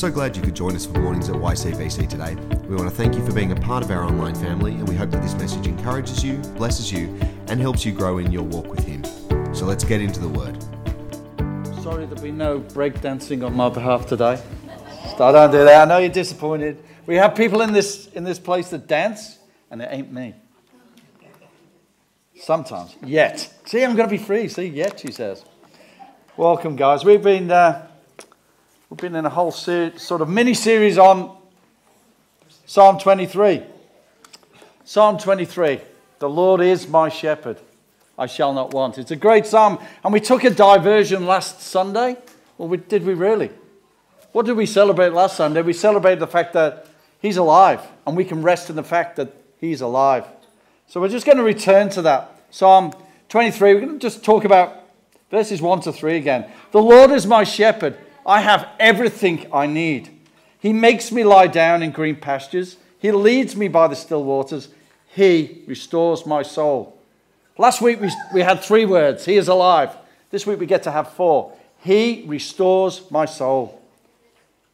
so glad you could join us for mornings at YCBC today. We want to thank you for being a part of our online family, and we hope that this message encourages you, blesses you, and helps you grow in your walk with Him. So let's get into the Word. Sorry there'll be no break dancing on my behalf today. I don't do that. I know you're disappointed. We have people in this in this place that dance, and it ain't me. Sometimes, yet. See, I'm going to be free. See, yet she says. Welcome, guys. We've been uh, we've been in a whole ser- sort of mini series on Psalm 23. Psalm 23. The Lord is my shepherd; I shall not want. It's a great psalm, and we took a diversion last Sunday. Well, we, did we really? What did we celebrate last Sunday? We celebrated the fact that He's alive, and we can rest in the fact that He's alive. So we're just going to return to that. Psalm 23, we're going to just talk about verses 1 to 3 again. The Lord is my shepherd. I have everything I need. He makes me lie down in green pastures. He leads me by the still waters. He restores my soul. Last week we, we had three words He is alive. This week we get to have four. He restores my soul.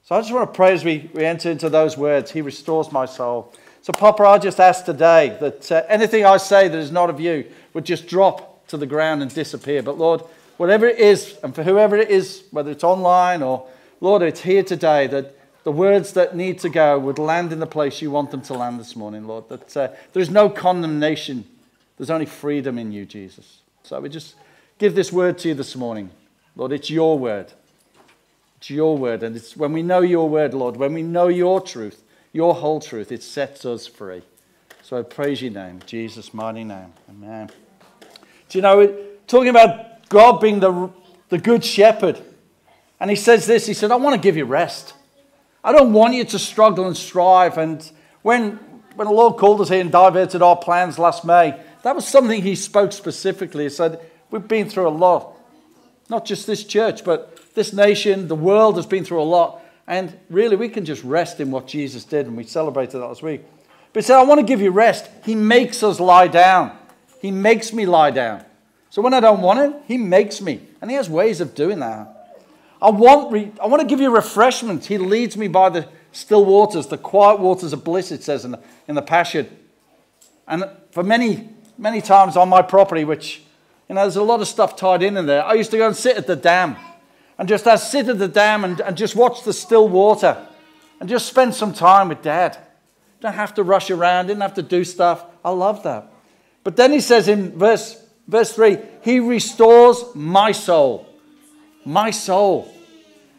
So I just want to pray as we, we enter into those words. He restores my soul. So, Papa, I just ask today that uh, anything I say that is not of you would just drop to the ground and disappear. But, Lord, whatever it is, and for whoever it is, whether it's online or, Lord, it's here today, that the words that need to go would land in the place you want them to land this morning, Lord. That uh, there's no condemnation, there's only freedom in you, Jesus. So we just give this word to you this morning. Lord, it's your word. It's your word. And it's when we know your word, Lord, when we know your truth, your whole truth, it sets us free. So I praise your name, Jesus' mighty name. Amen. Do you know, talking about God being the, the good shepherd, and he says this He said, I want to give you rest. I don't want you to struggle and strive. And when, when the Lord called us here and diverted our plans last May, that was something he spoke specifically. He said, We've been through a lot. Not just this church, but this nation, the world has been through a lot. And really, we can just rest in what Jesus did, and we celebrated that last week. But he said, I want to give you rest. He makes us lie down. He makes me lie down. So when I don't want it, he makes me. And he has ways of doing that. I want, re- I want to give you refreshment. He leads me by the still waters, the quiet waters of bliss, it says in the, in the Passion. And for many, many times on my property, which, you know, there's a lot of stuff tied in in there, I used to go and sit at the dam and just I sit at the dam and, and just watch the still water and just spend some time with dad. Don't have to rush around, didn't have to do stuff. I love that. But then he says in verse, verse 3 He restores my soul. My soul.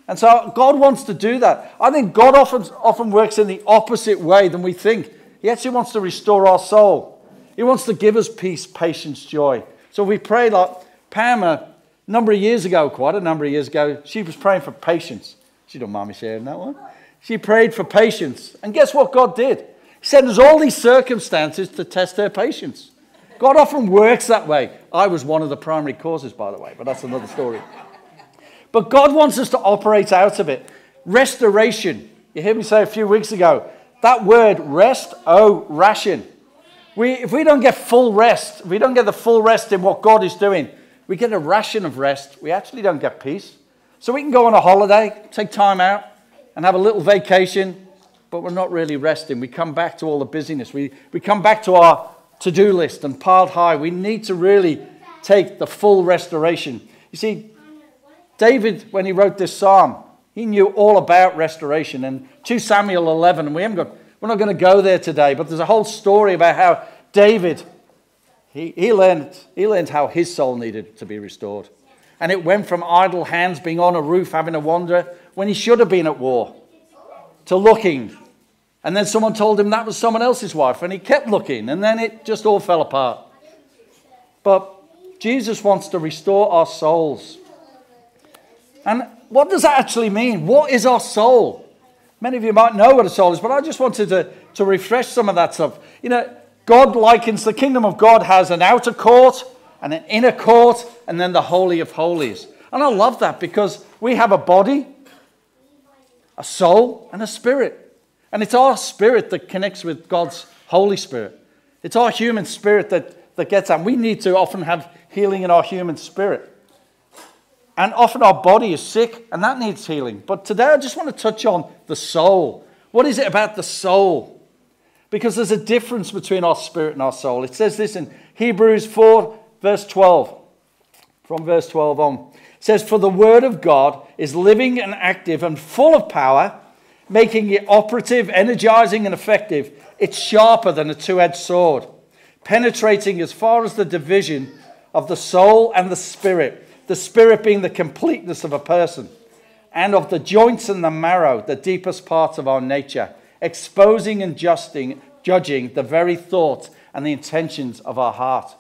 And so God wants to do that. I think God often, often works in the opposite way than we think. He actually wants to restore our soul. He wants to give us peace, patience, joy. So we pray like Pam, a number of years ago, quite a number of years ago, she was praying for patience. She don't mind me sharing that one. She prayed for patience. And guess what God did? He sent us all these circumstances to test her patience. God often works that way. I was one of the primary causes, by the way, but that's another story. But God wants us to operate out of it. Restoration. You heard me say a few weeks ago that word rest, oh, ration. We, if we don't get full rest, we don't get the full rest in what God is doing, we get a ration of rest. We actually don't get peace. So we can go on a holiday, take time out, and have a little vacation, but we're not really resting. We come back to all the busyness. We, we come back to our to do list and piled high. We need to really take the full restoration. You see, David, when he wrote this psalm, he knew all about restoration. And 2 Samuel 11, we haven't got, we're not going to go there today, but there's a whole story about how David, he, he, learned, he learned how his soul needed to be restored. And it went from idle hands being on a roof having a wander when he should have been at war to looking. And then someone told him that was someone else's wife, and he kept looking, and then it just all fell apart. But Jesus wants to restore our souls. And what does that actually mean? What is our soul? Many of you might know what a soul is, but I just wanted to, to refresh some of that stuff. You know, God likens the kingdom of God has an outer court and an inner court, and then the Holy of Holies. And I love that because we have a body, a soul, and a spirit. And it's our spirit that connects with God's Holy Spirit. It's our human spirit that, that gets out. We need to often have healing in our human spirit. And often our body is sick and that needs healing. But today I just want to touch on the soul. What is it about the soul? Because there's a difference between our spirit and our soul. It says this in Hebrews 4, verse 12. From verse 12 on. It says, For the word of God is living and active and full of power, making it operative, energizing, and effective. It's sharper than a two edged sword, penetrating as far as the division of the soul and the spirit the spirit being the completeness of a person, and of the joints and the marrow, the deepest parts of our nature, exposing and justing, judging the very thoughts and the intentions of our heart.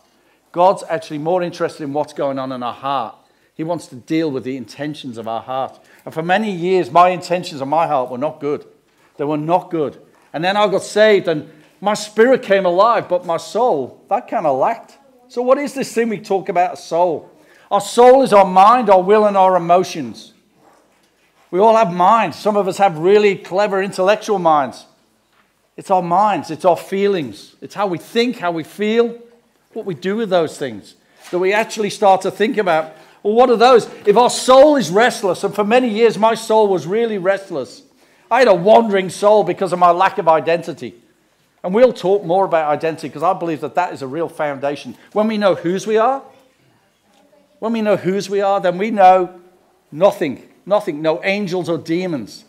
God's actually more interested in what's going on in our heart. He wants to deal with the intentions of our heart. And for many years, my intentions and my heart were not good. They were not good. And then I got saved and my spirit came alive, but my soul, that kind of lacked. So, what is this thing we talk about, a soul? Our soul is our mind, our will, and our emotions. We all have minds. Some of us have really clever intellectual minds. It's our minds, it's our feelings, it's how we think, how we feel, what we do with those things. That we actually start to think about well, what are those? If our soul is restless, and for many years my soul was really restless, I had a wandering soul because of my lack of identity. And we'll talk more about identity because I believe that that is a real foundation. When we know whose we are, when we know whose we are, then we know nothing, nothing, no angels or demons.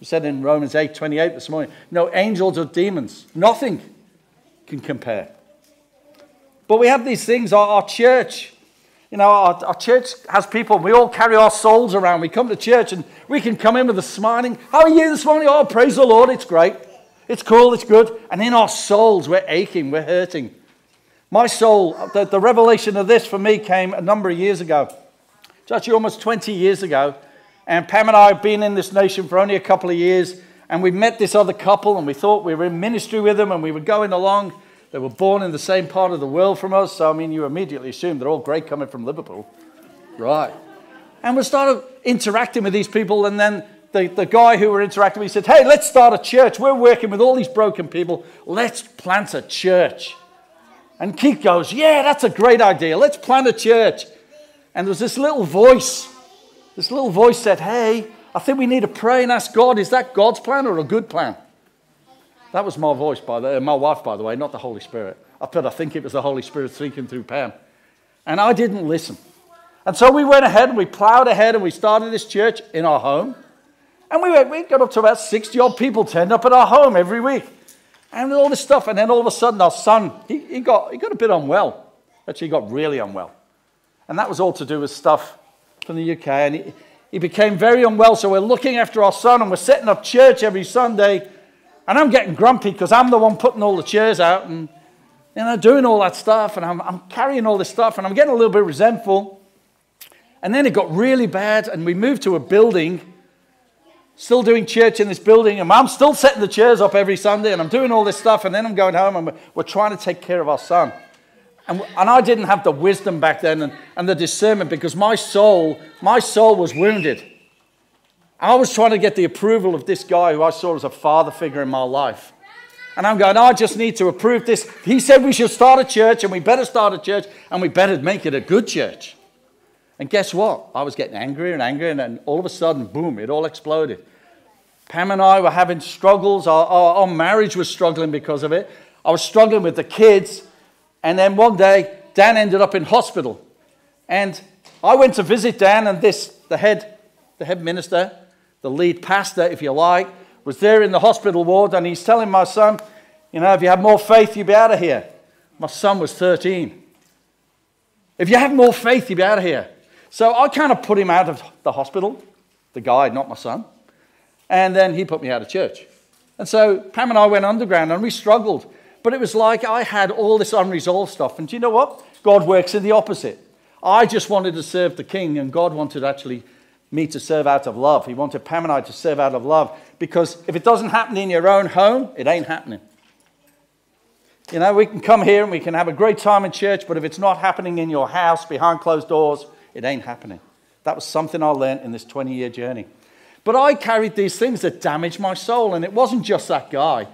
We said in Romans 8 28 this morning, no angels or demons, nothing can compare. But we have these things, our, our church, you know, our, our, church has people, we all carry our souls around. We come to church and we can come in with a smiling, How are you this morning? Oh, praise the Lord, it's great. It's cool, it's good. And in our souls, we're aching, we're hurting. My soul, the, the revelation of this for me came a number of years ago. It's actually almost 20 years ago. And Pam and I have been in this nation for only a couple of years. And we met this other couple and we thought we were in ministry with them and we were going along. They were born in the same part of the world from us. So, I mean, you immediately assume they're all great coming from Liverpool. Right. And we started interacting with these people. And then the, the guy who we're interacting with said, Hey, let's start a church. We're working with all these broken people. Let's plant a church. And Keith goes, Yeah, that's a great idea. Let's plant a church. And there was this little voice. This little voice said, Hey, I think we need to pray and ask God, is that God's plan or a good plan? That was my voice, by the my wife, by the way, not the Holy Spirit. I thought I think it was the Holy Spirit speaking through Pam. And I didn't listen. And so we went ahead and we plowed ahead and we started this church in our home. And we, went, we got up to about 60 odd people turned up at our home every week and all this stuff. And then all of a sudden, our son, he, he, got, he got a bit unwell. Actually, he got really unwell. And that was all to do with stuff from the UK. And he, he became very unwell. So we're looking after our son and we're setting up church every Sunday. And I'm getting grumpy because I'm the one putting all the chairs out and you know, doing all that stuff. And I'm, I'm carrying all this stuff and I'm getting a little bit resentful. And then it got really bad and we moved to a building still doing church in this building, and I'm still setting the chairs up every Sunday, and I'm doing all this stuff, and then I'm going home, and we're, trying to take care of our son. And, and I didn't have the wisdom back then and, and the discernment because my soul, my soul was wounded. I was trying to get the approval of this guy who I saw as a father figure in my life. And I'm going, I just need to approve this. He said we should start a church, and we better start a church, and we better make it a good church. And guess what? I was getting angrier and angrier, and then all of a sudden, boom, it all exploded. Pam and I were having struggles. Our, our, our, marriage was struggling because of it. I was struggling with the kids. And then one day, Dan ended up in hospital. And I went to visit Dan, and this, the head, the head minister, the lead pastor, if you like, was there in the hospital ward, and he's telling my son, you know, if you have more faith, you'll be out of here. My son was 13. If you have more faith, you'll be out of here. So I kind of put him out of the hospital, the guy, not my son. And then he put me out of church. And so Pam and I went underground and we struggled. But it was like I had all this unresolved stuff. And do you know what? God works in the opposite. I just wanted to serve the king, and God wanted actually me to serve out of love. He wanted Pam and I to serve out of love because if it doesn't happen in your own home, it ain't happening. You know, we can come here and we can have a great time in church, but if it's not happening in your house behind closed doors, it ain't happening. That was something I learned in this 20 year journey. But I carried these things that damaged my soul, and it wasn't just that guy.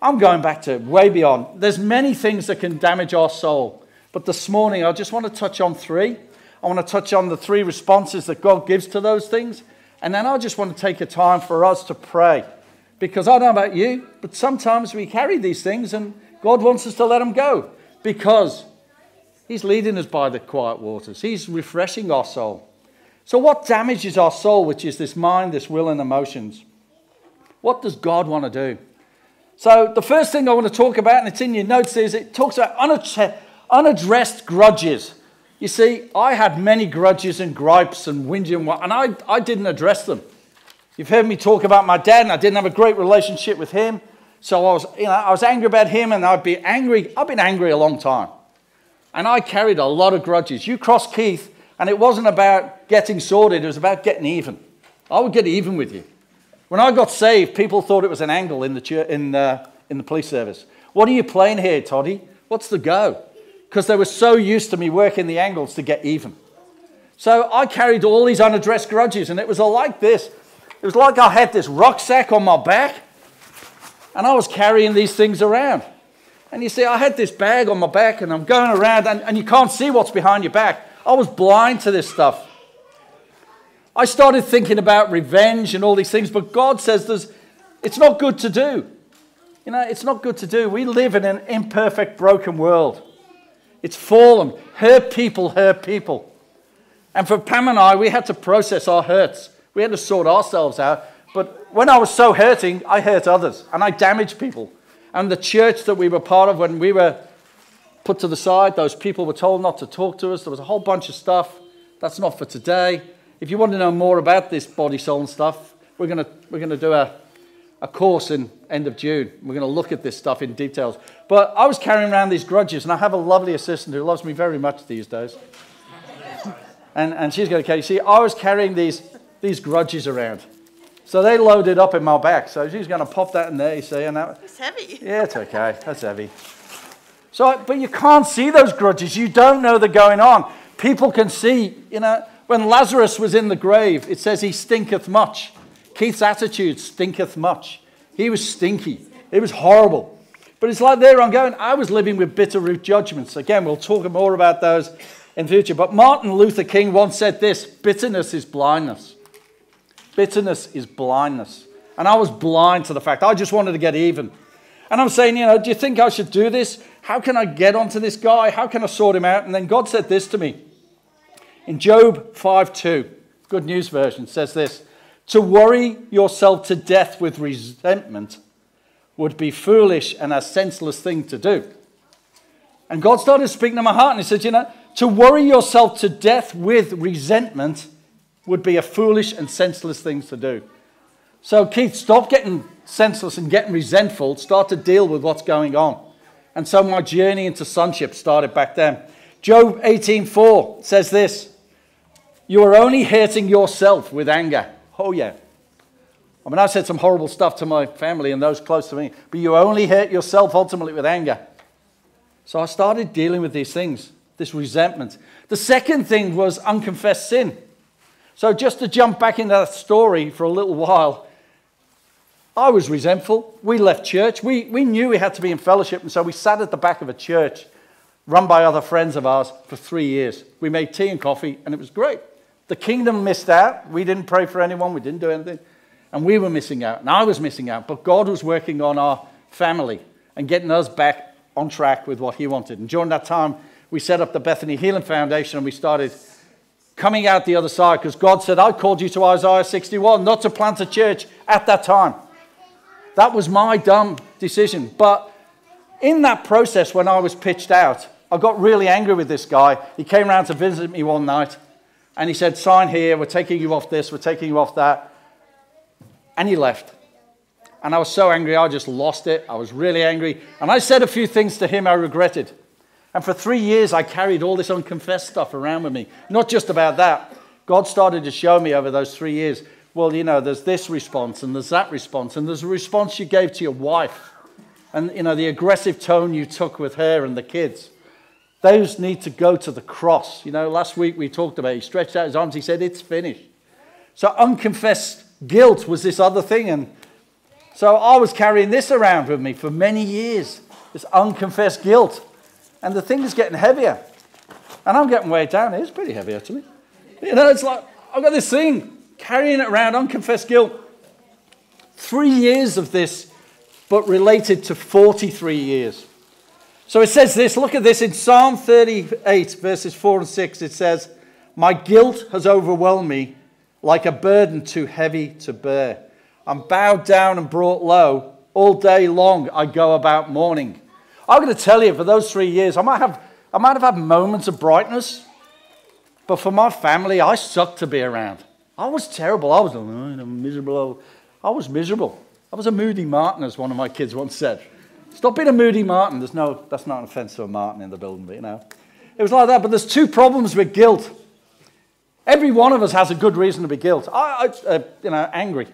I'm going back to way beyond. There's many things that can damage our soul. But this morning, I just want to touch on three. I want to touch on the three responses that God gives to those things. And then I just want to take a time for us to pray. Because I don't know about you, but sometimes we carry these things and God wants us to let them go because He's leading us by the quiet waters. He's refreshing our soul. So, what damages our soul, which is this mind, this will, and emotions? What does God want to do? So, the first thing I want to talk about, and it's in your notes, is it talks about unaddressed grudges. You see, I had many grudges and gripes and whinging, and I, I didn't address them. You've heard me talk about my dad, and I didn't have a great relationship with him. So I was, you know, I was angry about him, and I'd be angry. I've been angry a long time. And I carried a lot of grudges. You crossed Keith, and it wasn't about getting sorted, it was about getting even. I would get even with you. When I got saved, people thought it was an angle in the, church, in, the, in the police service. What are you playing here, Toddy? What's the go? Because they were so used to me working the angles to get even. So I carried all these unaddressed grudges, and it was like this. It was like I had this rucksack on my back and I was carrying these things around. And you see, I had this bag on my back and I'm going around and, and you can't see what's behind your back. I was blind to this stuff. I started thinking about revenge and all these things, but God says there's, it's not good to do. You know, it's not good to do. We live in an imperfect, broken world. It's fallen. Her people her people. And for Pam and I, we had to process our hurts. We had to sort ourselves out. But when I was so hurting, I hurt others and I damaged people. And the church that we were part of, when we were put to the side, those people were told not to talk to us. There was a whole bunch of stuff. That's not for today. If you want to know more about this body, soul, and stuff, we're going to, we're going to do a, a course in end of June. We're going to look at this stuff in details. But I was carrying around these grudges, and I have a lovely assistant who loves me very much these days. and, and she's going to carry. See, I was carrying these these grudges around. So they loaded up in my back. So she's going to pop that in there, you see. And that, it's heavy. Yeah, it's okay. That's heavy. So, but you can't see those grudges. You don't know they're going on. People can see, you know, when Lazarus was in the grave, it says he stinketh much. Keith's attitude stinketh much. He was stinky. It was horrible. But it's like there I'm going, I was living with bitter root judgments. Again, we'll talk more about those in future. But Martin Luther King once said this bitterness is blindness. Bitterness is blindness. And I was blind to the fact. I just wanted to get even. And I'm saying, you know, do you think I should do this? How can I get onto this guy? How can I sort him out? And then God said this to me. In Job 5 2, Good News Version says this To worry yourself to death with resentment would be foolish and a senseless thing to do. And God started speaking to my heart and He said, You know, to worry yourself to death with resentment would be a foolish and senseless thing to do. So, Keith, stop getting senseless and getting resentful. Start to deal with what's going on. And so my journey into sonship started back then. Job 18:4 says this: You are only hurting yourself with anger. Oh yeah. I mean, I said some horrible stuff to my family and those close to me, but you only hurt yourself ultimately with anger. So I started dealing with these things, this resentment. The second thing was unconfessed sin. So, just to jump back into that story for a little while, I was resentful. We left church. We, we knew we had to be in fellowship, and so we sat at the back of a church run by other friends of ours for three years. We made tea and coffee, and it was great. The kingdom missed out. We didn't pray for anyone, we didn't do anything, and we were missing out, and I was missing out. But God was working on our family and getting us back on track with what He wanted. And during that time, we set up the Bethany Healing Foundation and we started coming out the other side because God said, I called you to Isaiah 61 not to plant a church at that time. That was my dumb decision. But in that process, when I was pitched out, I got really angry with this guy. He came around to visit me one night and he said, Sign here, we're taking you off this, we're taking you off that. And he left. And I was so angry, I just lost it. I was really angry. And I said a few things to him I regretted. And for three years, I carried all this unconfessed stuff around with me. Not just about that. God started to show me over those three years well, you know, there's this response and there's that response, and there's a response you gave to your wife, and, you know, the aggressive tone you took with her and the kids. Those need to go to the cross. You know, last week we talked about it. He stretched out his arms, he said, It's finished. So, unconfessed guilt was this other thing. And so I was carrying this around with me for many years this unconfessed guilt. And the thing is getting heavier. And I'm getting weighed down. It's pretty heavy, actually. You know, it's like I've got this thing carrying it around, unconfessed guilt. Three years of this, but related to 43 years. So it says this look at this in Psalm 38, verses 4 and 6. It says, My guilt has overwhelmed me like a burden too heavy to bear. I'm bowed down and brought low. All day long I go about mourning. I'm going to tell you, for those three years, I might have, I might have had moments of brightness, but for my family, I sucked to be around. I was terrible. I was oh, miserable. I was miserable. I was a moody Martin, as one of my kids once said. Stop being a moody Martin. There's no, that's not an offense to a Martin in the building, but you know. It was like that. But there's two problems with guilt. Every one of us has a good reason to be guilt. I, I uh, you know, angry.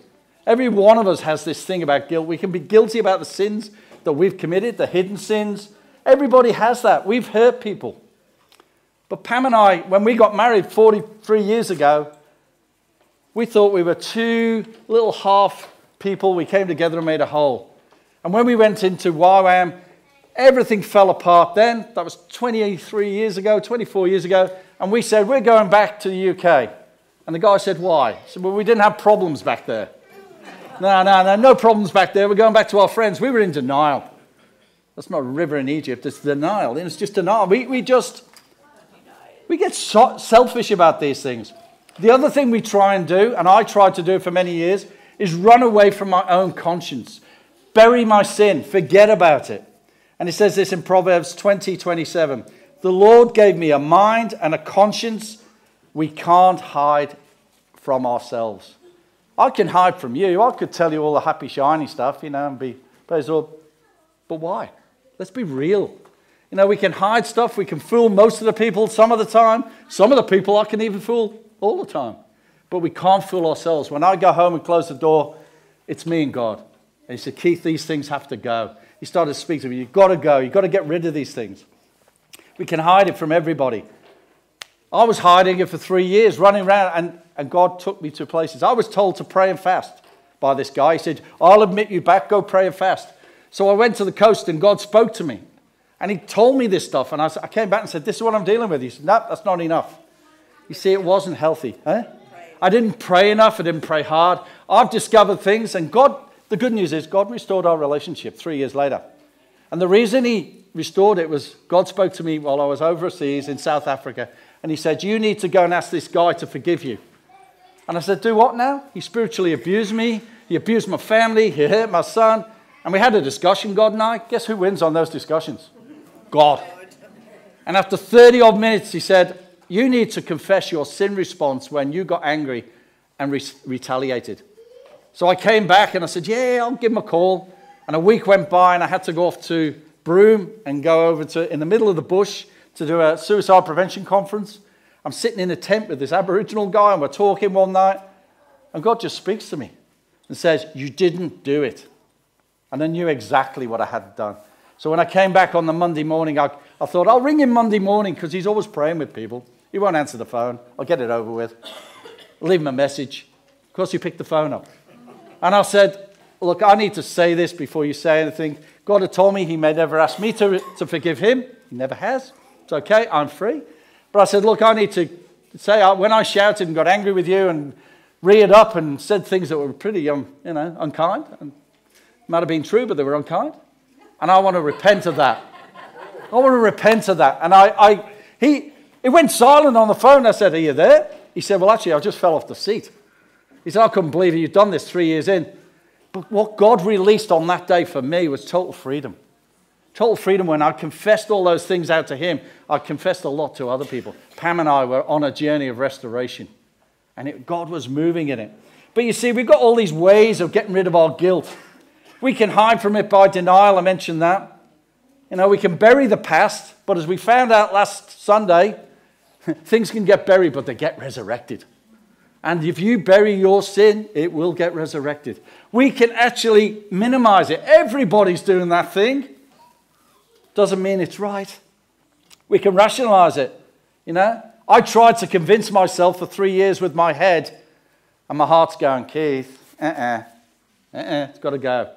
Every one of us has this thing about guilt. We can be guilty about the sins that we've committed, the hidden sins. Everybody has that. We've hurt people. But Pam and I, when we got married 43 years ago, we thought we were two little half people. We came together and made a whole. And when we went into YWAM, everything fell apart then. That was 23 years ago, 24 years ago. And we said, We're going back to the UK. And the guy said, Why? I said, Well, we didn't have problems back there. No, no, no, no problems back there. We're going back to our friends. We were in denial. That's not a river in Egypt, it's denial. It's just denial. We, we just, we get so selfish about these things. The other thing we try and do, and I tried to do for many years, is run away from my own conscience. Bury my sin, forget about it. And it says this in Proverbs 20 27. The Lord gave me a mind and a conscience we can't hide from ourselves. I can hide from you. I could tell you all the happy, shiny stuff, you know, and be. But why? Let's be real. You know, we can hide stuff. We can fool most of the people some of the time. Some of the people I can even fool all the time. But we can't fool ourselves. When I go home and close the door, it's me and God. And he said, Keith, these things have to go. He started to speak to me. You've got to go. You've got to get rid of these things. We can hide it from everybody. I was hiding it for three years, running around, and, and God took me to places. I was told to pray and fast by this guy. He said, I'll admit you back, go pray and fast. So I went to the coast, and God spoke to me. And he told me this stuff, and I, I came back and said, This is what I'm dealing with. He said, No, that's not enough. You see, it wasn't healthy. I didn't pray enough, I didn't pray hard. I've discovered things, and God, the good news is, God restored our relationship three years later. And the reason he restored it was God spoke to me while I was overseas in South Africa and he said, You need to go and ask this guy to forgive you. And I said, Do what now? He spiritually abused me. He abused my family. He hurt my son. And we had a discussion, God and I. Guess who wins on those discussions? God. And after 30 odd minutes, he said, You need to confess your sin response when you got angry and re- retaliated. So I came back and I said, Yeah, I'll give him a call. And a week went by and I had to go off to Broome and go over to, in the middle of the bush, to do a suicide prevention conference. I'm sitting in a tent with this Aboriginal guy, and we're talking one night, and God just speaks to me and says, You didn't do it. And I knew exactly what I had done. So when I came back on the Monday morning, I, I thought, I'll ring him Monday morning because he's always praying with people. He won't answer the phone. I'll get it over with. Leave him a message. Of course, he picked the phone up. And I said, Look, I need to say this before you say anything. God had told me he may never ask me to, to forgive him. He never has. It's okay, I'm free. But I said, Look, I need to say, when I shouted and got angry with you and reared up and said things that were pretty um, you know, unkind, and might have been true, but they were unkind. And I want to repent of that. I want to repent of that. And I, I he, he went silent on the phone. I said, Are you there? He said, Well, actually, I just fell off the seat. He said, I couldn't believe you've done this three years in. But what God released on that day for me was total freedom. Total freedom when I confessed all those things out to him, I confessed a lot to other people. Pam and I were on a journey of restoration, and it, God was moving in it. But you see, we've got all these ways of getting rid of our guilt. We can hide from it by denial, I mentioned that. You know, we can bury the past, but as we found out last Sunday, things can get buried, but they get resurrected. And if you bury your sin, it will get resurrected. We can actually minimize it. Everybody's doing that thing doesn't mean it's right. We can rationalize it. You know, I tried to convince myself for three years with my head, and my heart's going, Keith, uh uh-uh, uh, uh it's got to go.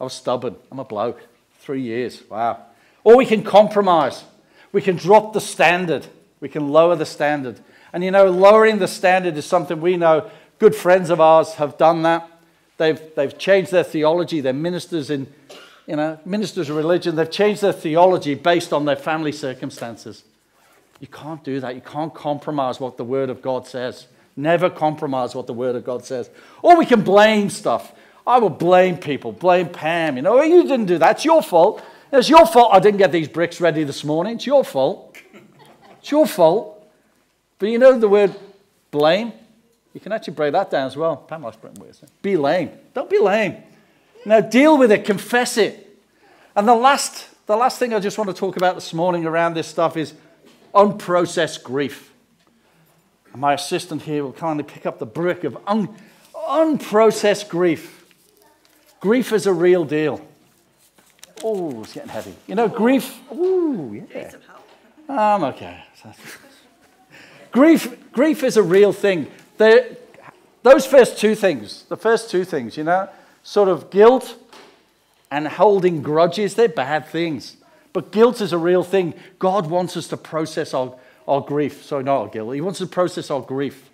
I was stubborn. I'm a bloke. Three years. Wow. Or we can compromise. We can drop the standard. We can lower the standard. And you know, lowering the standard is something we know good friends of ours have done that. They've, they've changed their theology. They're ministers in, you know, ministers of religion. They've changed their theology based on their family circumstances. You can't do that. You can't compromise what the Word of God says. Never compromise what the Word of God says. Or we can blame stuff. I will blame people, blame Pam. You know, you didn't do that. It's your fault. It's your fault I didn't get these bricks ready this morning. It's your fault. It's your fault. But you know the word blame? You can actually break that down as well. Pam likes breaking words. Be lame. Don't be lame. Now deal with it, confess it. And the last, the last thing I just want to talk about this morning around this stuff is unprocessed grief. And my assistant here will kindly pick up the brick of un, unprocessed grief. Grief is a real deal. Oh, it's getting heavy. You know, grief. Ooh, yeah. I'm okay. grief, grief is a real thing. Those first two things, the first two things, you know, sort of guilt and holding grudges, they're bad things. But guilt is a real thing. God wants us to process our, our grief. Sorry, not our guilt. He wants us to process our grief.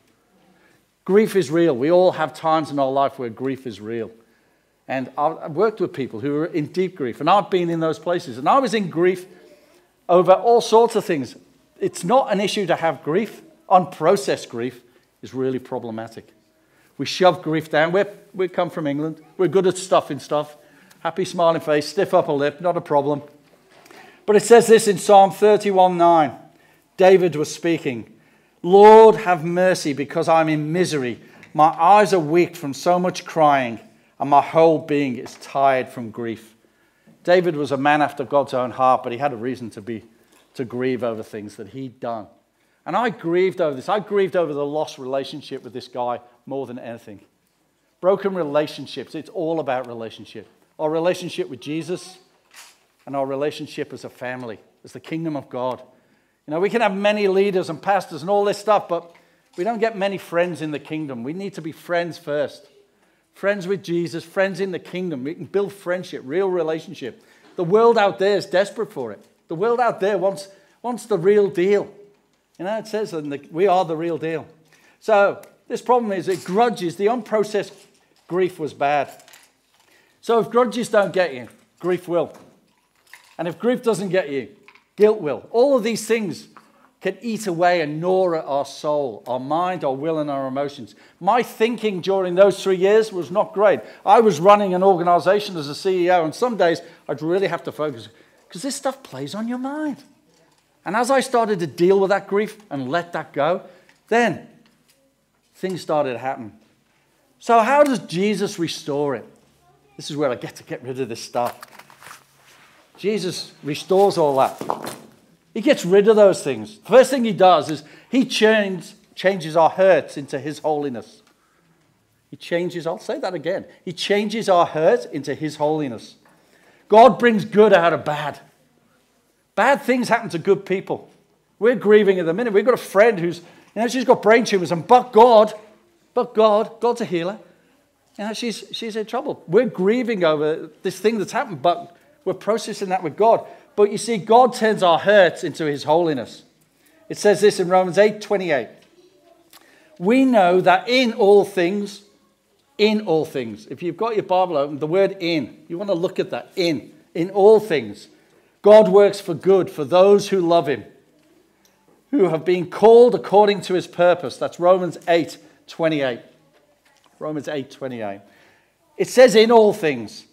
Grief is real. We all have times in our life where grief is real. And I've worked with people who are in deep grief, and I've been in those places. And I was in grief over all sorts of things. It's not an issue to have grief. Unprocessed grief is really problematic. We shove grief down. We're, we come from England. We're good at stuffing stuff. Happy smiling face, stiff upper lip, not a problem. But it says this in Psalm 31 9. David was speaking Lord, have mercy because I'm in misery. My eyes are weak from so much crying and my whole being is tired from grief. David was a man after God's own heart, but he had a reason to be to grieve over things that he'd done. And I grieved over this. I grieved over the lost relationship with this guy more than anything. Broken relationships, it's all about relationship. Our relationship with Jesus and our relationship as a family, as the kingdom of God. You know, we can have many leaders and pastors and all this stuff, but we don't get many friends in the kingdom. We need to be friends first friends with Jesus, friends in the kingdom. We can build friendship, real relationship. The world out there is desperate for it. The world out there wants, wants the real deal. You know, it says that we are the real deal. So this problem is it grudges, the unprocessed grief was bad. So if grudges don't get you, grief will. And if grief doesn't get you, guilt will. All of these things can eat away and gnaw at our soul, our mind, our will, and our emotions. My thinking during those three years was not great. I was running an organization as a CEO, and some days I'd really have to focus because this stuff plays on your mind. And as I started to deal with that grief and let that go, then things started to happen. So, how does Jesus restore it? This is where I get to get rid of this stuff. Jesus restores all that. He gets rid of those things. First thing he does is he change, changes our hurts into his holiness. He changes, I'll say that again. He changes our hurt into his holiness. God brings good out of bad. Bad things happen to good people. We're grieving at the minute. We've got a friend who's, you know, she's got brain tumors, and but God, but God, God's a healer. You know, she's, she's in trouble. We're grieving over this thing that's happened, but we're processing that with God. But you see, God turns our hurts into his holiness. It says this in Romans 8 28. We know that in all things, in all things, if you've got your Bible open, the word in, you want to look at that. In, in all things, God works for good for those who love him, who have been called according to his purpose. That's Romans 8 28. Romans 8 28. It says in all things.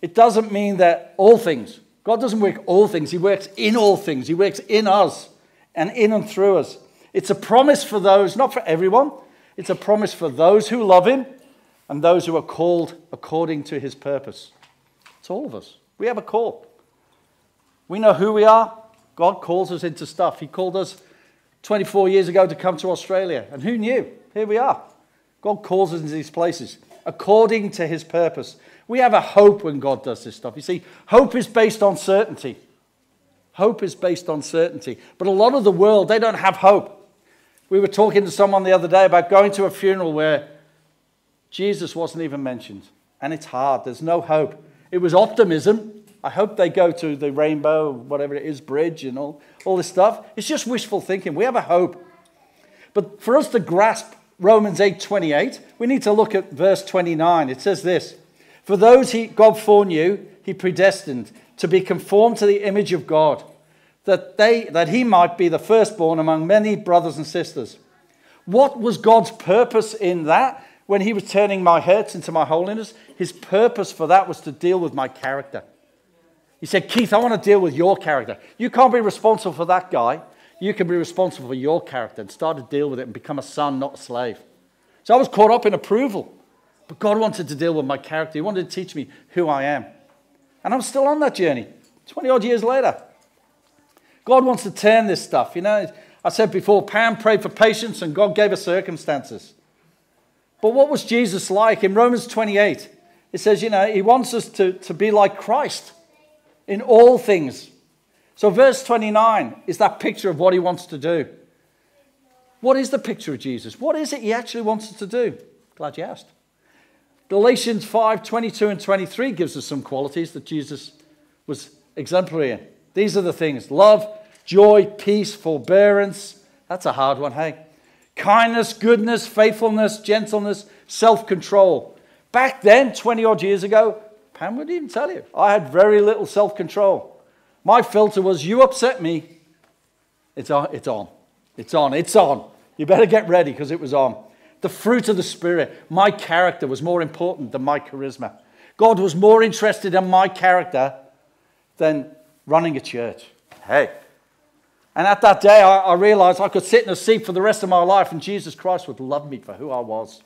It doesn't mean that all things. God doesn't work all things, He works in all things. He works in us and in and through us. It's a promise for those, not for everyone, it's a promise for those who love Him and those who are called according to His purpose. It's all of us. We have a call. We know who we are. God calls us into stuff. He called us 24 years ago to come to Australia. And who knew? Here we are. God calls us into these places according to his purpose. We have a hope when God does this stuff. You see, hope is based on certainty. Hope is based on certainty. But a lot of the world, they don't have hope. We were talking to someone the other day about going to a funeral where Jesus wasn't even mentioned. And it's hard. There's no hope. It was optimism, I hope they go to the rainbow, whatever it is, bridge and all, all this stuff. It's just wishful thinking. We have a hope. But for us to grasp Romans 8:28, we need to look at verse 29. It says this: For those he God foreknew, he predestined to be conformed to the image of God, that they that he might be the firstborn among many brothers and sisters. What was God's purpose in that? When he was turning my hurts into my holiness, his purpose for that was to deal with my character. He said, Keith, I want to deal with your character. You can't be responsible for that guy. You can be responsible for your character and start to deal with it and become a son, not a slave. So I was caught up in approval. But God wanted to deal with my character. He wanted to teach me who I am. And I'm still on that journey, 20 odd years later. God wants to turn this stuff. You know, I said before, Pam prayed for patience and God gave her circumstances. But what was Jesus like? In Romans 28, it says, you know, he wants us to, to be like Christ in all things. So, verse 29 is that picture of what he wants to do. What is the picture of Jesus? What is it he actually wants us to do? Glad you asked. Galatians 5 22 and 23 gives us some qualities that Jesus was exemplary in. These are the things love, joy, peace, forbearance. That's a hard one, hey? Kindness, goodness, faithfulness, gentleness, self control. Back then, 20 odd years ago, Pam would even tell you, I had very little self control. My filter was, you upset me, it's on, it's on, it's on, it's on. You better get ready because it was on. The fruit of the Spirit, my character was more important than my charisma. God was more interested in my character than running a church. Hey, and at that day, I, I realized I could sit in a seat for the rest of my life, and Jesus Christ would love me for who I was.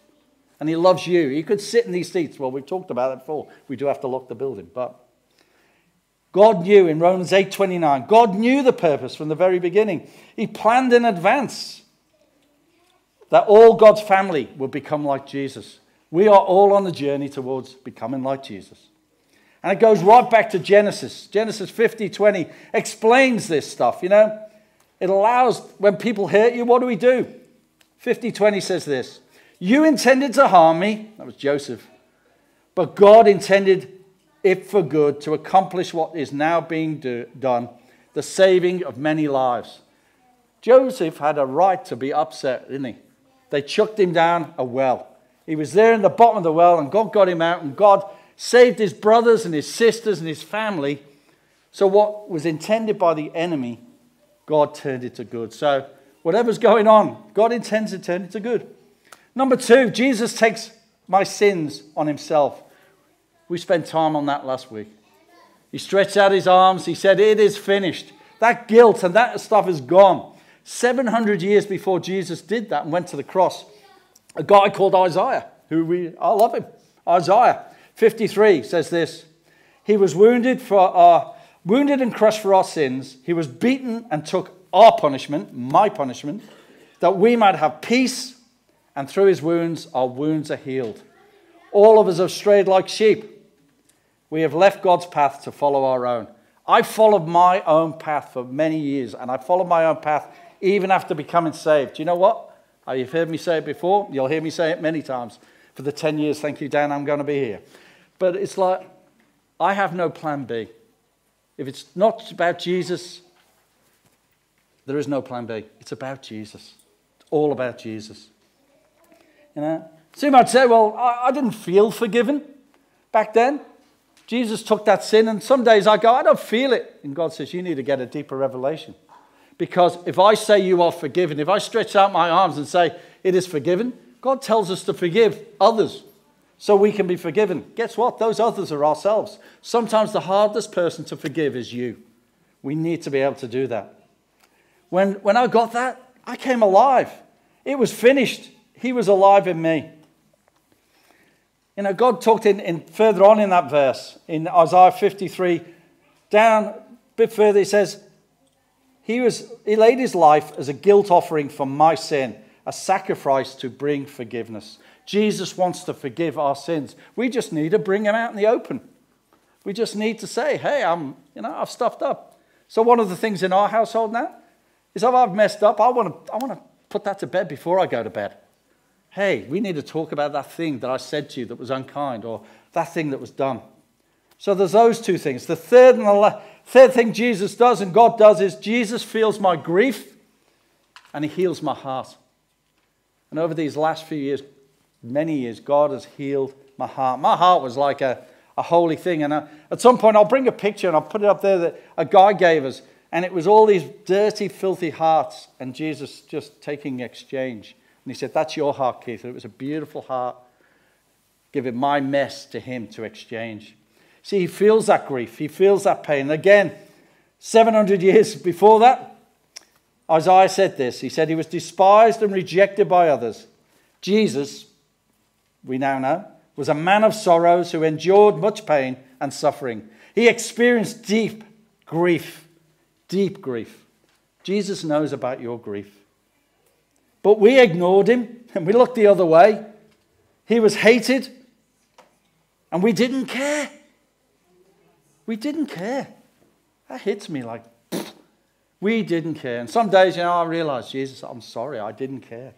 And He loves you. You could sit in these seats. Well, we've talked about that before. We do have to lock the building. But God knew in Romans 8:29, God knew the purpose from the very beginning. He planned in advance that all God's family would become like Jesus. We are all on the journey towards becoming like Jesus. And it goes right back to Genesis. Genesis 50 20 explains this stuff, you know. It allows, when people hurt you, what do we do? 5020 says this You intended to harm me, that was Joseph, but God intended it for good to accomplish what is now being do, done, the saving of many lives. Joseph had a right to be upset, didn't he? They chucked him down a well. He was there in the bottom of the well, and God got him out, and God saved his brothers and his sisters and his family. So, what was intended by the enemy God turned it to good. So, whatever's going on, God intends to turn it to good. Number two, Jesus takes my sins on himself. We spent time on that last week. He stretched out his arms. He said, It is finished. That guilt and that stuff is gone. 700 years before Jesus did that and went to the cross, a guy called Isaiah, who we, I love him, Isaiah 53 says this He was wounded for our wounded and crushed for our sins. He was beaten and took our punishment, my punishment, that we might have peace, and through his wounds, our wounds are healed. All of us have strayed like sheep. We have left God's path to follow our own. I followed my own path for many years, and I followed my own path even after becoming saved. Do you know what? Uh, you've heard me say it before. You'll hear me say it many times. For the 10 years, thank you, Dan, I'm going to be here. But it's like, I have no plan B. If it's not about Jesus, there is no plan B. It's about Jesus. It's all about Jesus. You know? So you might say, well, I, I didn't feel forgiven back then. Jesus took that sin, and some days I go, I don't feel it. And God says, You need to get a deeper revelation. Because if I say you are forgiven, if I stretch out my arms and say it is forgiven, God tells us to forgive others so we can be forgiven. Guess what? Those others are ourselves. Sometimes the hardest person to forgive is you. We need to be able to do that. When, when I got that, I came alive. It was finished. He was alive in me. You know, God talked in, in further on in that verse, in Isaiah 53, down a bit further, he says, he, was, he laid his life as a guilt offering for my sin, a sacrifice to bring forgiveness. Jesus wants to forgive our sins. We just need to bring them out in the open. We just need to say, hey, I'm, you know, I've stuffed up. So one of the things in our household now is if I've messed up, I want to, I want to put that to bed before I go to bed. Hey, we need to talk about that thing that I said to you that was unkind or that thing that was done. So there's those two things. The third and the la- third thing Jesus does and God does is Jesus feels my grief and he heals my heart. And over these last few years, many years, God has healed my heart. My heart was like a, a holy thing. And I, at some point, I'll bring a picture and I'll put it up there that a guy gave us. And it was all these dirty, filthy hearts, and Jesus just taking exchange. And he said, That's your heart, Keith. And it was a beautiful heart, giving my mess to him to exchange. See, he feels that grief, he feels that pain. Again, 700 years before that, Isaiah said this. He said, He was despised and rejected by others. Jesus, we now know, was a man of sorrows who endured much pain and suffering. He experienced deep grief, deep grief. Jesus knows about your grief. But we ignored him and we looked the other way. He was hated and we didn't care. We didn't care. That hits me like, we didn't care. And some days, you know, I realize, Jesus, I'm sorry, I didn't care.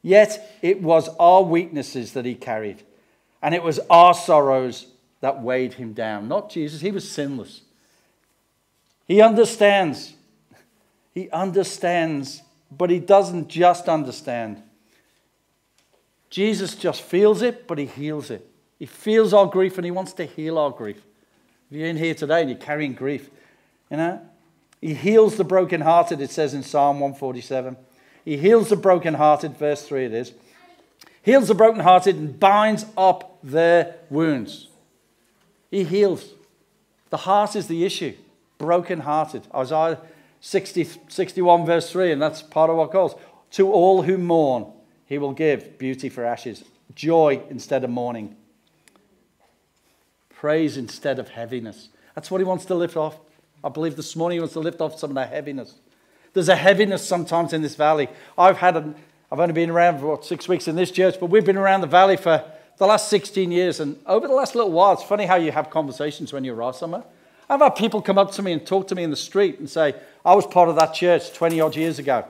Yet it was our weaknesses that he carried, and it was our sorrows that weighed him down, not Jesus. He was sinless. He understands. He understands, but he doesn't just understand. Jesus just feels it, but he heals it. He feels our grief and he wants to heal our grief. If you're in here today and you're carrying grief, you know, he heals the brokenhearted, it says in Psalm 147. He heals the brokenhearted, verse 3 it is. Heals the brokenhearted and binds up their wounds. He heals. The heart is the issue. Brokenhearted. Isaiah 60, 61, verse 3, and that's part of what calls. To all who mourn, he will give beauty for ashes, joy instead of mourning, praise instead of heaviness. That's what he wants to lift off. I believe this morning he wants to lift off some of that heaviness. There's a heaviness sometimes in this valley. I've had, I've only been around for what, six weeks in this church, but we've been around the valley for the last 16 years. And over the last little while, it's funny how you have conversations when you arrive somewhere. I've had people come up to me and talk to me in the street and say, I was part of that church 20 odd years ago,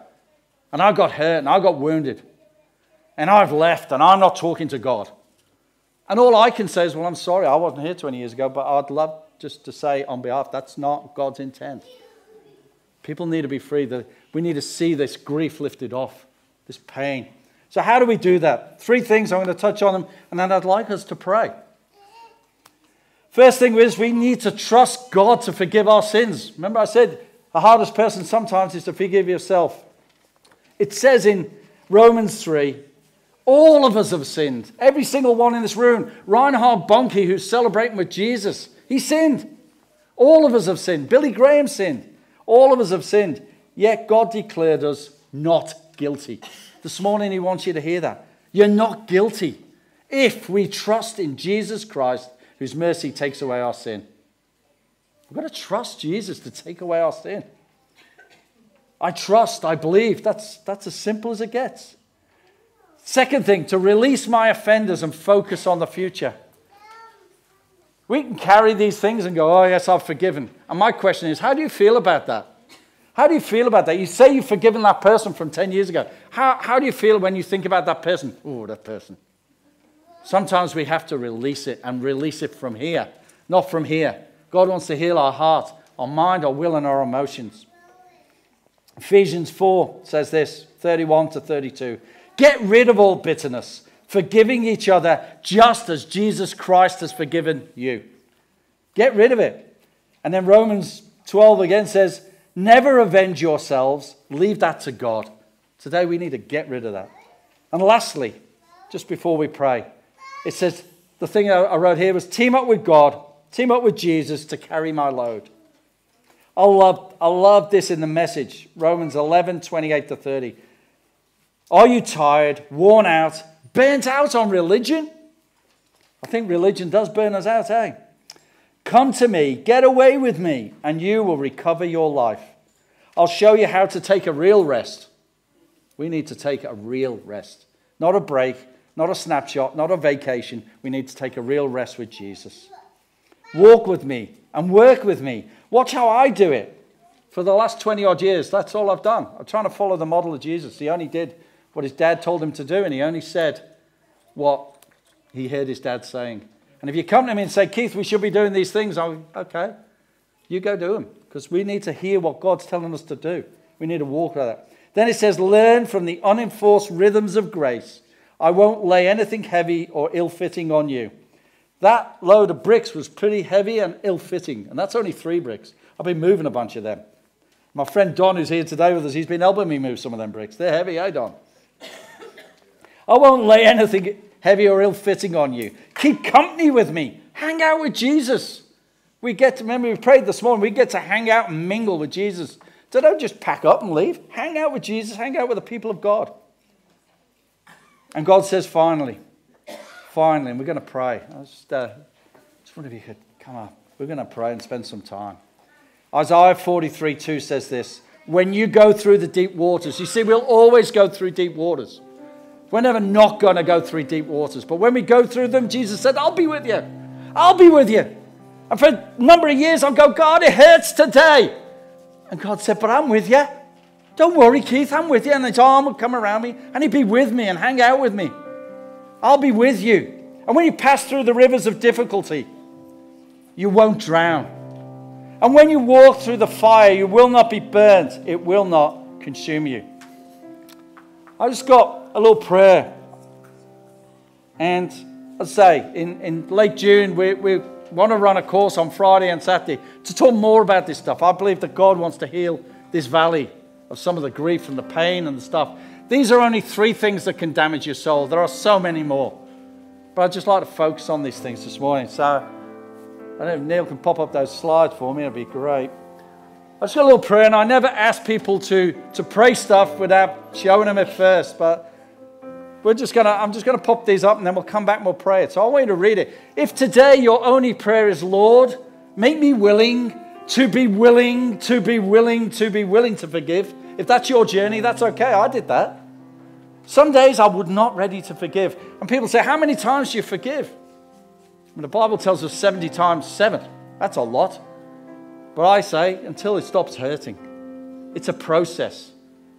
and I got hurt and I got wounded, and I've left and I'm not talking to God. And all I can say is, Well, I'm sorry, I wasn't here 20 years ago, but I'd love just to say on behalf, that's not God's intent. People need to be free. We need to see this grief lifted off, this pain. So, how do we do that? Three things I'm going to touch on them, and then I'd like us to pray. First thing is we need to trust God to forgive our sins. Remember, I said the hardest person sometimes is to forgive yourself. It says in Romans 3 all of us have sinned. Every single one in this room. Reinhard Bonnke, who's celebrating with Jesus, he sinned. All of us have sinned. Billy Graham sinned. All of us have sinned. Yet God declared us not guilty. This morning, He wants you to hear that. You're not guilty if we trust in Jesus Christ, whose mercy takes away our sin. We've got to trust Jesus to take away our sin. I trust, I believe. That's, that's as simple as it gets. Second thing, to release my offenders and focus on the future. We can carry these things and go, oh, yes, I've forgiven. And my question is, how do you feel about that? How do you feel about that? You say you've forgiven that person from 10 years ago. How, how do you feel when you think about that person? Oh, that person. Sometimes we have to release it and release it from here, not from here. God wants to heal our heart, our mind, our will, and our emotions. Ephesians 4 says this 31 to 32. Get rid of all bitterness forgiving each other just as Jesus Christ has forgiven you. Get rid of it. And then Romans 12 again says, Never avenge yourselves, leave that to God. Today we need to get rid of that. And lastly, just before we pray, it says, the thing I wrote here was team up with God, team up with Jesus to carry my load. I love, I love this in the message, Romans 11, 28 to 30. Are you tired, worn out, burnt out on religion. I think religion does burn us out, eh? Come to me, get away with me, and you will recover your life. I'll show you how to take a real rest. We need to take a real rest, not a break, not a snapshot, not a vacation. We need to take a real rest with Jesus. Walk with me and work with me. Watch how I do it. For the last 20 odd years, that's all I've done. I'm trying to follow the model of Jesus. He only did what his dad told him to do, and he only said what he heard his dad saying. And if you come to me and say, Keith, we should be doing these things, I'm okay, you go do them because we need to hear what God's telling us to do. We need to walk like that. Then it says, learn from the unenforced rhythms of grace. I won't lay anything heavy or ill fitting on you. That load of bricks was pretty heavy and ill fitting, and that's only three bricks. I've been moving a bunch of them. My friend Don, who's here today with us, he's been helping me move some of them bricks. They're heavy, eh, Don? I won't lay anything heavy or ill fitting on you. Keep company with me. Hang out with Jesus. We get to, remember, we prayed this morning, we get to hang out and mingle with Jesus. So don't just pack up and leave. Hang out with Jesus, hang out with the people of God. And God says, finally, finally, and we're going to pray. I just, uh, just wonder if you could come up. We're going to pray and spend some time. Isaiah 43 2 says this When you go through the deep waters, you see, we'll always go through deep waters. We're never not going to go through deep waters. But when we go through them, Jesus said, I'll be with you. I'll be with you. And for a number of years, I'll go, God, it hurts today. And God said, But I'm with you. Don't worry, Keith, I'm with you. And his arm would come around me and he'd be with me and hang out with me. I'll be with you. And when you pass through the rivers of difficulty, you won't drown. And when you walk through the fire, you will not be burnt, it will not consume you. I just got a little prayer. And I say, in, in late June, we, we want to run a course on Friday and Saturday to talk more about this stuff. I believe that God wants to heal this valley of some of the grief and the pain and the stuff. These are only three things that can damage your soul. There are so many more. But I'd just like to focus on these things this morning. So I don't know if Neil can pop up those slides for me, it'd be great. I just got a little prayer, and I never ask people to, to pray stuff without showing them it first, but we're just gonna, I'm just gonna pop these up and then we'll come back and we'll pray it. So I want you to read it. If today your only prayer is, Lord, make me willing to be willing, to be willing, to be willing to forgive. If that's your journey, that's okay. I did that. Some days I would not ready to forgive. And people say, How many times do you forgive? And the Bible tells us 70 times 7. That's a lot. But I say, until it stops hurting. It's a process.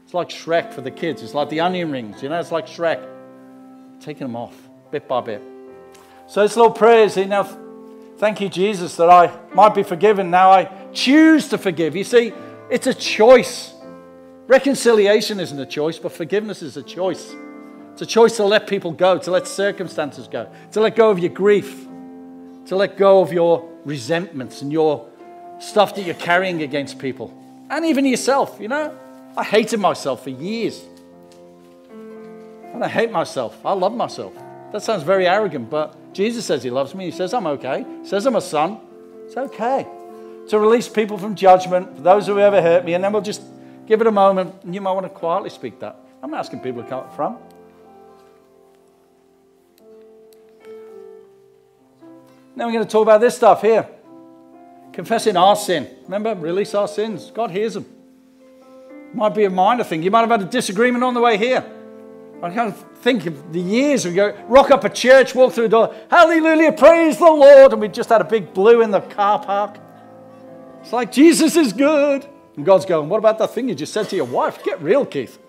It's like Shrek for the kids. It's like the onion rings, you know, it's like Shrek. Taking them off bit by bit. So this little prayer is, know, thank you, Jesus, that I might be forgiven. Now I choose to forgive. You see, it's a choice. Reconciliation isn't a choice, but forgiveness is a choice. It's a choice to let people go, to let circumstances go, to let go of your grief, to let go of your resentments and your stuff that you're carrying against people, and even yourself. You know, I hated myself for years. And I hate myself. I love myself. That sounds very arrogant, but Jesus says He loves me. He says I'm okay. He says I'm a son. It's okay. To release people from judgment, for those who ever hurt me, and then we'll just give it a moment, and you might want to quietly speak that. I'm asking people to come up front. Now we're going to talk about this stuff here. Confessing our sin. Remember, release our sins. God hears them. Might be a minor thing. You might have had a disagreement on the way here. I can't think of the years we go, rock up a church, walk through the door, hallelujah, praise the Lord, and we just had a big blue in the car park. It's like, Jesus is good. And God's going, what about that thing you just said to your wife? Get real, Keith.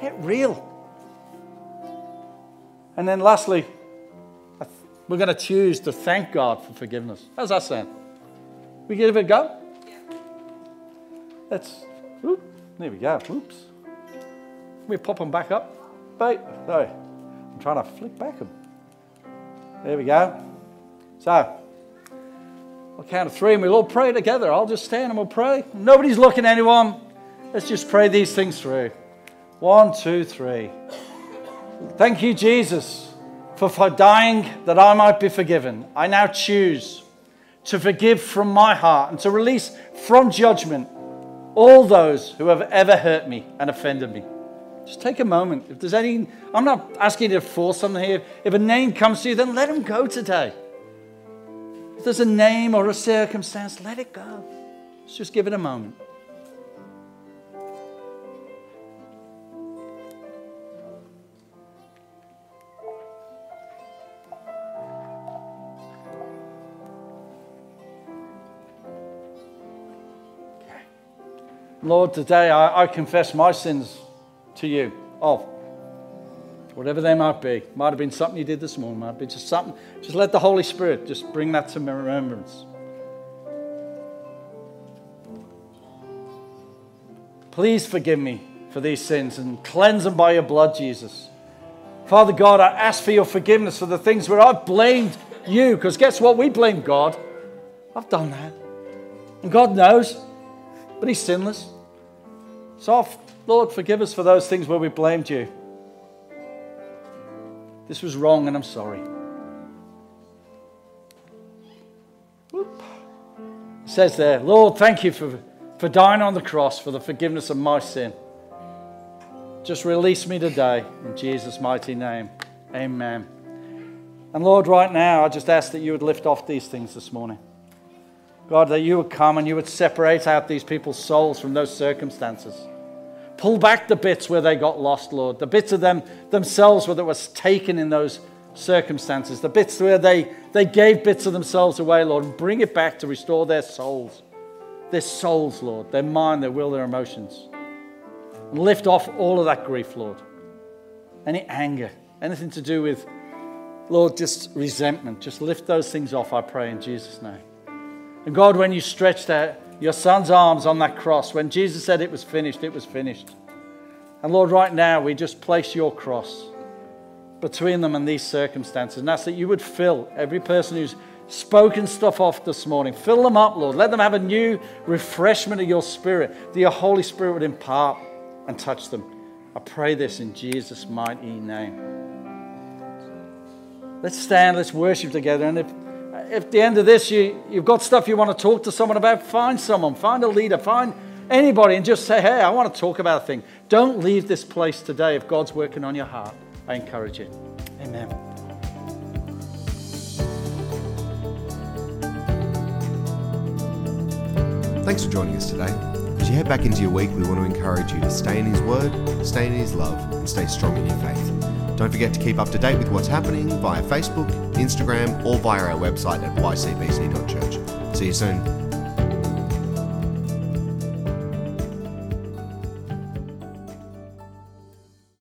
Get real. And then lastly, we're going to choose to thank God for forgiveness. How's that sound? We give it a go? Let's, whoop, there we go. Oops. Me pop them back up. Sorry. I'm trying to flick back them. There we go. So, I'll count of three and we'll all pray together. I'll just stand and we'll pray. Nobody's looking at anyone. Let's just pray these things through. One, two, three. Thank you, Jesus, for, for dying that I might be forgiven. I now choose to forgive from my heart and to release from judgment all those who have ever hurt me and offended me. Just take a moment. If there's any, I'm not asking you to force something here. If a name comes to you, then let him go today. If there's a name or a circumstance, let it go. Let's just give it a moment. Lord, today I, I confess my sins to you. Oh, Whatever they might be. Might have been something you did this morning, might be just something. Just let the Holy Spirit just bring that to remembrance. Please forgive me for these sins and cleanse them by your blood, Jesus. Father God, I ask for your forgiveness for the things where I've blamed you, because guess what? We blame God. I've done that. And God knows, but He's sinless. So, Lord, forgive us for those things where we blamed you. This was wrong, and I'm sorry. Whoop. It says there, Lord, thank you for, for dying on the cross for the forgiveness of my sin. Just release me today in Jesus' mighty name. Amen. And Lord, right now, I just ask that you would lift off these things this morning. God, that you would come and you would separate out these people's souls from those circumstances. Pull back the bits where they got lost, Lord, the bits of them themselves where that was taken in those circumstances, the bits where they, they gave bits of themselves away, Lord, and bring it back to restore their souls. Their souls, Lord, their mind, their will, their emotions. And lift off all of that grief, Lord. Any anger, anything to do with, Lord, just resentment. Just lift those things off, I pray, in Jesus' name. And God, when you stretched out your son's arms on that cross, when Jesus said it was finished, it was finished. And Lord, right now, we just place your cross between them and these circumstances. And that's that you would fill every person who's spoken stuff off this morning. Fill them up, Lord. Let them have a new refreshment of your spirit, that your Holy Spirit would impart and touch them. I pray this in Jesus' mighty name. Let's stand, let's worship together. And if, if at the end of this you, you've got stuff you want to talk to someone about, find someone, find a leader, find anybody, and just say, hey, I want to talk about a thing. Don't leave this place today if God's working on your heart. I encourage you. Amen. Thanks for joining us today. As you head back into your week, we want to encourage you to stay in His Word, stay in His love, and stay strong in your faith. Don't forget to keep up to date with what's happening via Facebook, Instagram, or via our website at ycbc.church. See you soon.